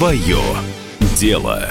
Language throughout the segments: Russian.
Свое дело.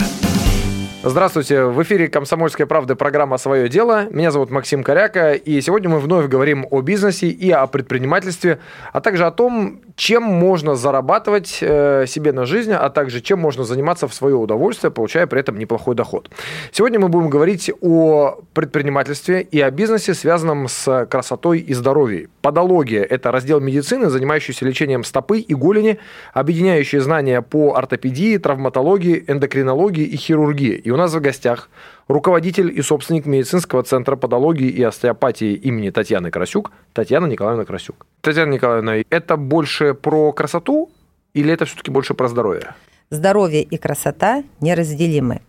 Здравствуйте, в эфире «Комсомольская правда» программа «Свое дело». Меня зовут Максим Коряка, и сегодня мы вновь говорим о бизнесе и о предпринимательстве, а также о том, чем можно зарабатывать э, себе на жизнь, а также чем можно заниматься в свое удовольствие, получая при этом неплохой доход. Сегодня мы будем говорить о предпринимательстве и о бизнесе, связанном с красотой и здоровьем. Подология – это раздел медицины, занимающийся лечением стопы и голени, объединяющий знания по ортопедии, травматологии, эндокринологии и хирургии. И у нас в гостях руководитель и собственник медицинского центра подологии и остеопатии имени Татьяны Красюк, Татьяна Николаевна Красюк. Татьяна Николаевна, это больше про красоту или это все-таки больше про здоровье? Здоровье и красота неразделимы.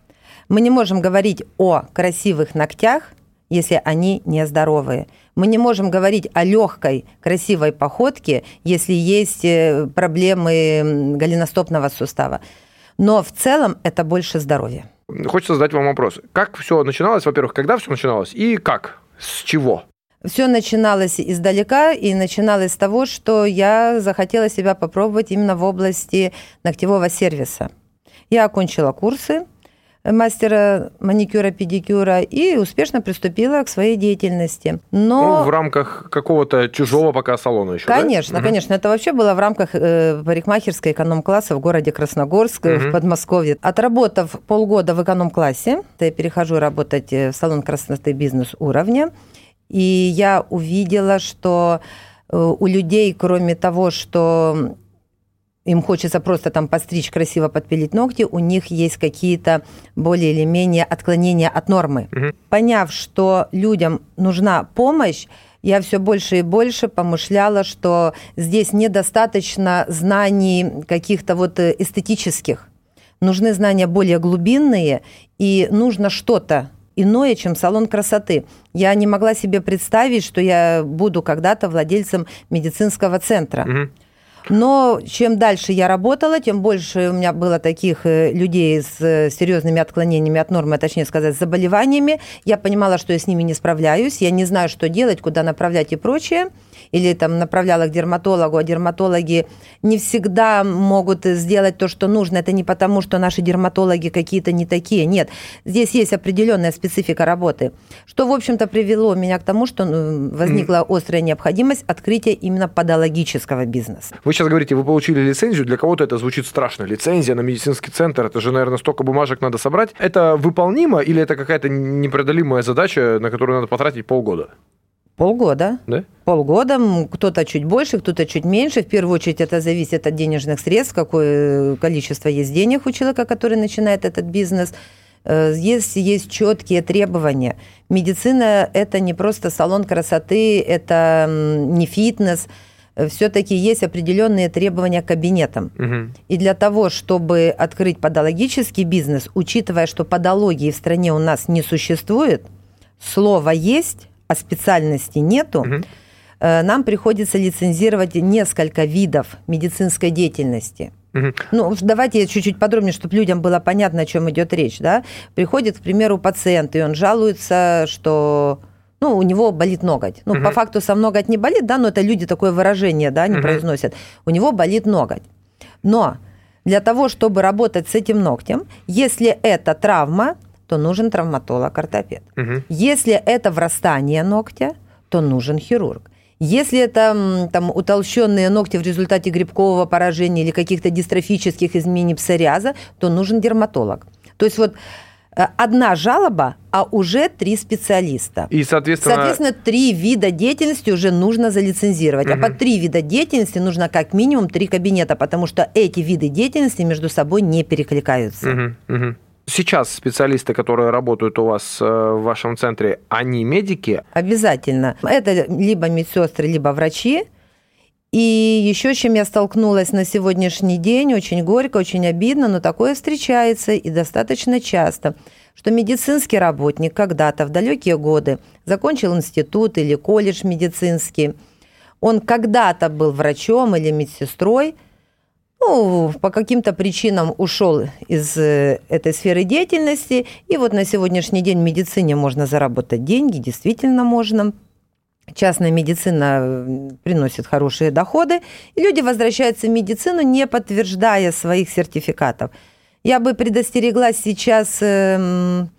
Мы не можем говорить о красивых ногтях, если они нездоровые. Мы не можем говорить о легкой, красивой походке, если есть э, проблемы голеностопного сустава. Но в целом это больше здоровья. Хочется задать вам вопрос. Как все начиналось, во-первых, когда все начиналось и как? С чего? Все начиналось издалека и начиналось с того, что я захотела себя попробовать именно в области ногтевого сервиса. Я окончила курсы, мастера маникюра, педикюра и успешно приступила к своей деятельности. Но... Ну, в рамках какого-то чужого пока салона еще, Конечно, да? конечно. Это вообще было в рамках э, парикмахерской эконом-класса в городе Красногорск, угу. в Подмосковье. Отработав полгода в эконом-классе, я перехожу работать в салон красоты бизнес уровня, и я увидела, что э, у людей, кроме того, что им хочется просто там подстричь, красиво подпилить ногти, у них есть какие-то более или менее отклонения от нормы. Угу. Поняв, что людям нужна помощь, я все больше и больше помышляла, что здесь недостаточно знаний каких-то вот эстетических. Нужны знания более глубинные, и нужно что-то иное, чем салон красоты. Я не могла себе представить, что я буду когда-то владельцем медицинского центра. Угу. Но чем дальше я работала, тем больше у меня было таких э, людей с э, серьезными отклонениями от нормы, а точнее сказать, с заболеваниями. Я понимала, что я с ними не справляюсь, я не знаю, что делать, куда направлять и прочее или там направляла к дерматологу, а дерматологи не всегда могут сделать то, что нужно. Это не потому, что наши дерматологи какие-то не такие. Нет, здесь есть определенная специфика работы. Что, в общем-то, привело меня к тому, что ну, возникла острая необходимость открытия именно подологического бизнеса. Вы сейчас говорите, вы получили лицензию, для кого-то это звучит страшно. Лицензия на медицинский центр, это же, наверное, столько бумажек надо собрать. Это выполнимо или это какая-то непреодолимая задача, на которую надо потратить полгода? Полгода. Да? Полгода. Кто-то чуть больше, кто-то чуть меньше. В первую очередь это зависит от денежных средств, какое количество есть денег у человека, который начинает этот бизнес. Э, есть, есть четкие требования. Медицина – это не просто салон красоты, это не фитнес. Все-таки есть определенные требования к кабинетам. Угу. И для того, чтобы открыть подологический бизнес, учитывая, что подологии в стране у нас не существует, слово есть, а специальности нету, угу. нам приходится лицензировать несколько видов медицинской деятельности. Угу. Ну, давайте я чуть-чуть подробнее, чтобы людям было понятно, о чем идет речь. Да? Приходит, к примеру, пациент, и он жалуется, что ну, у него болит ноготь. Ну, угу. по факту сам ноготь не болит, да, но это люди такое выражение, да, не угу. произносят. У него болит ноготь. Но для того, чтобы работать с этим ногтем, если это травма, то нужен травматолог-ортопед. Угу. Если это врастание ногтя, то нужен хирург. Если это там, утолщенные ногти в результате грибкового поражения или каких-то дистрофических изменений псориаза, то нужен дерматолог. То есть вот одна жалоба, а уже три специалиста. И, соответственно... Соответственно, три вида деятельности уже нужно залицензировать. Угу. А по три вида деятельности нужно как минимум три кабинета, потому что эти виды деятельности между собой не перекликаются. Угу, угу сейчас специалисты, которые работают у вас э, в вашем центре, они медики? Обязательно. Это либо медсестры, либо врачи. И еще чем я столкнулась на сегодняшний день, очень горько, очень обидно, но такое встречается и достаточно часто, что медицинский работник когда-то в далекие годы закончил институт или колледж медицинский, он когда-то был врачом или медсестрой – ну, по каким-то причинам ушел из э, этой сферы деятельности. И вот на сегодняшний день в медицине можно заработать деньги, действительно можно. Частная медицина приносит хорошие доходы, и люди возвращаются в медицину, не подтверждая своих сертификатов. Я бы предостерегла сейчас эм,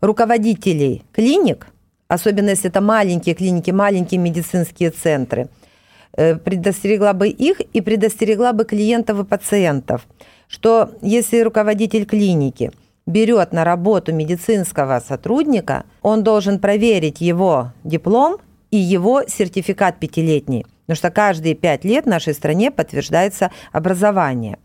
руководителей клиник, особенно если это маленькие клиники, маленькие медицинские центры, э, предостерегла бы их и предостерегла бы клиентов и пациентов, что если руководитель клиники берет на работу медицинского сотрудника, он должен проверить его диплом и его сертификат пятилетний, потому что каждые пять лет в нашей стране подтверждается образование.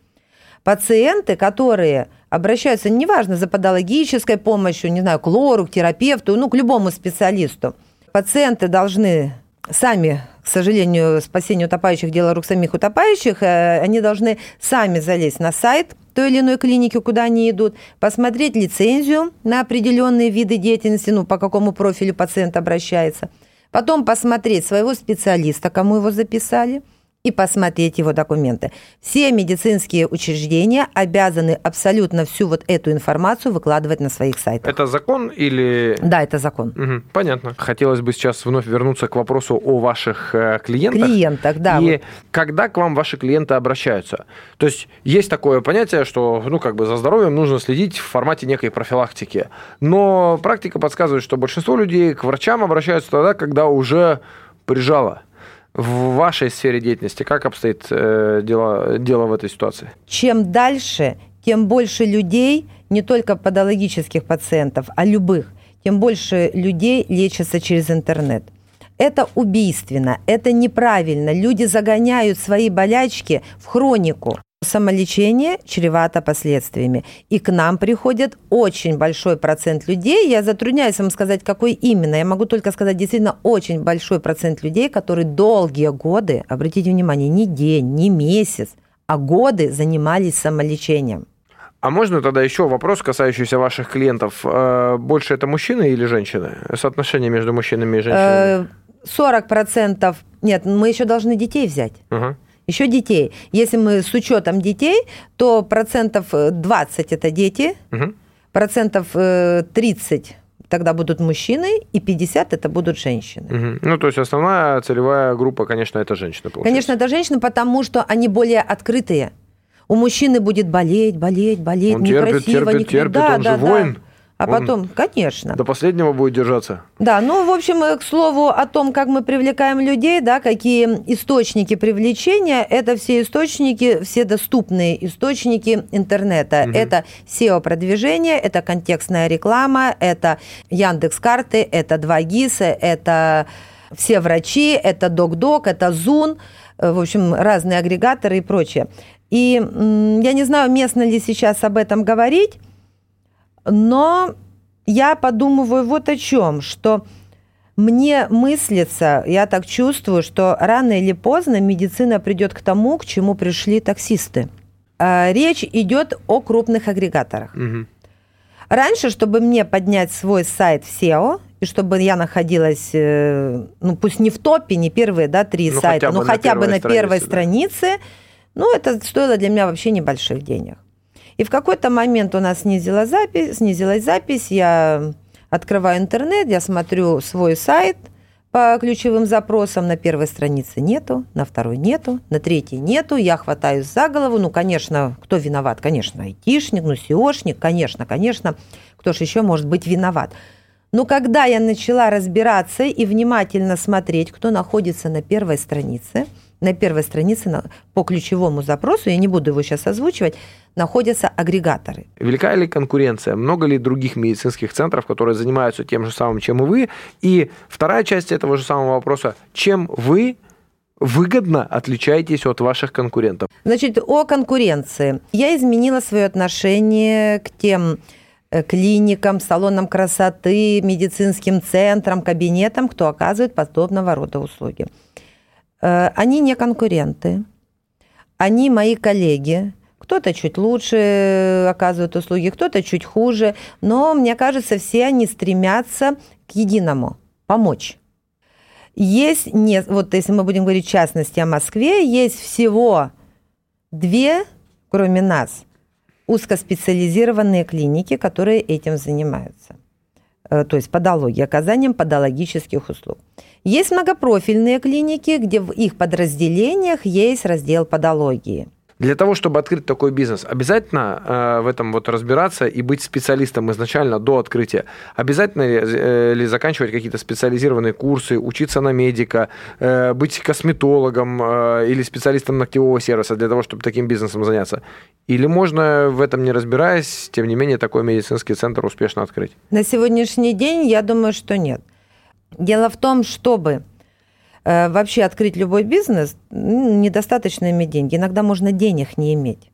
Пациенты, которые обращаются, неважно, за патологической помощью, не знаю, к лору, к терапевту, ну, к любому специалисту, пациенты должны сами, к сожалению, спасение утопающих – дело рук самих утопающих, э, они должны сами залезть на сайт той или иной клиники, куда они идут, посмотреть лицензию на определенные виды деятельности, ну, по какому профилю пациент обращается – потом посмотреть своего специалиста, кому его записали, и посмотреть его документы. Все медицинские учреждения обязаны абсолютно всю вот эту информацию выкладывать на своих сайтах. Это закон или... Да, это закон. Угу, понятно. Хотелось бы сейчас вновь вернуться к вопросу о ваших э, клиентах. Клиентах, да. И вот. когда к вам ваши клиенты обращаются? То есть есть такое понятие, что ну, как бы за здоровьем нужно следить в формате некой профилактики. Но практика подсказывает, что большинство людей к врачам обращаются тогда, когда уже прижало. В вашей сфере деятельности как обстоит э, дело, дело в этой ситуации? Чем дальше, тем больше людей, не только патологических пациентов, а любых, тем больше людей лечатся через интернет. Это убийственно, это неправильно. Люди загоняют свои болячки в хронику. Самолечение чревато последствиями. И к нам приходит очень большой процент людей. Я затрудняюсь вам сказать, какой именно. Я могу только сказать, действительно, очень большой процент людей, которые долгие годы, обратите внимание, не день, не месяц, а годы занимались самолечением. А можно тогда еще вопрос, касающийся ваших клиентов? Э, больше это мужчины или женщины? Соотношение между мужчинами и женщинами? 40%. Э, нет, мы еще должны детей взять. Угу еще детей. Если мы с учетом детей, то процентов 20 это дети, угу. процентов 30 тогда будут мужчины, и 50 это будут женщины. Угу. Ну, то есть основная целевая группа, конечно, это женщины. Получается. Конечно, это женщины, потому что они более открытые. У мужчины будет болеть, болеть, болеть, он некрасиво, терпит, терпит, некрасиво. терпит, да, он да, же да. воин. А потом, конечно. До последнего будет держаться. Да, ну, в общем, э, к слову о том, как мы привлекаем людей, да, какие источники привлечения, это все источники, все доступные источники интернета. Угу. Это SEO-продвижение, это контекстная реклама, это Яндекс-карты, это 2GIS, это все врачи, это Док-Док, это Зун, э, в общем, разные агрегаторы и прочее. И я не знаю, местно ли сейчас об этом говорить, но я подумываю вот о чем, что мне мыслится, я так чувствую, что рано или поздно медицина придет к тому, к чему пришли таксисты. А, речь идет о крупных агрегаторах. Угу. Раньше, чтобы мне поднять свой сайт в SEO, и чтобы я находилась, э, ну пусть не в топе, не первые да, три ну, сайта, хотя но хотя бы на первой странице, странице да. ну это стоило для меня вообще небольших денег. И в какой-то момент у нас снизилась запись, снизилась запись, я открываю интернет, я смотрю свой сайт по ключевым запросам. На первой странице нету, на второй нету, на третьей нету. Я хватаюсь за голову. Ну, конечно, кто виноват? Конечно, айтишник, ну, сеошник, конечно, конечно. Кто же еще может быть виноват? Но когда я начала разбираться и внимательно смотреть, кто находится на первой странице – на первой странице по ключевому запросу, я не буду его сейчас озвучивать, находятся агрегаторы. Велика ли конкуренция? Много ли других медицинских центров, которые занимаются тем же самым, чем и вы? И вторая часть этого же самого вопроса, чем вы выгодно отличаетесь от ваших конкурентов? Значит, о конкуренции. Я изменила свое отношение к тем э, клиникам, салонам красоты, медицинским центрам, кабинетам, кто оказывает подобного рода услуги. Э, они не конкуренты, они мои коллеги. Кто-то чуть лучше оказывает услуги, кто-то чуть хуже, но мне кажется, все они стремятся к единому – помочь. Есть, не, вот если мы будем говорить в частности о Москве, есть всего две, кроме нас, узкоспециализированные клиники, которые этим занимаются. Э, то есть подология, оказанием подологических услуг. Есть многопрофильные клиники, где в их подразделениях есть раздел подологии. Для того, чтобы открыть такой бизнес, обязательно э, в этом вот разбираться и быть специалистом изначально до открытия. Обязательно ли, э, ли заканчивать какие-то специализированные курсы, учиться на медика, э, быть косметологом э, или специалистом ногтевого сервиса для того, чтобы таким бизнесом заняться? Или можно в этом не разбираясь, тем не менее, такой медицинский центр успешно открыть? На сегодняшний день я думаю, что нет. Дело в том, чтобы Э, вообще открыть любой бизнес, недостаточно иметь деньги. Иногда можно денег не иметь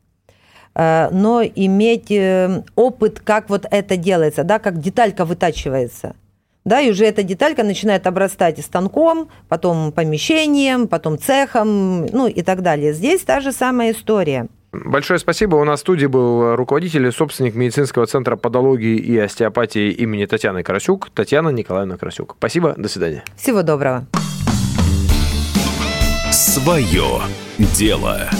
э, но иметь э, опыт, как вот это делается, да, как деталька вытачивается. Да, и уже эта деталька начинает обрастать станком, потом помещением, потом цехом, ну и так далее. Здесь та же самая история. Большое спасибо. У нас в студии был руководитель и собственник медицинского центра подологии и остеопатии имени Татьяны Карасюк, Татьяна Николаевна Карасюк. Спасибо, до свидания. Всего доброго. Свое дело.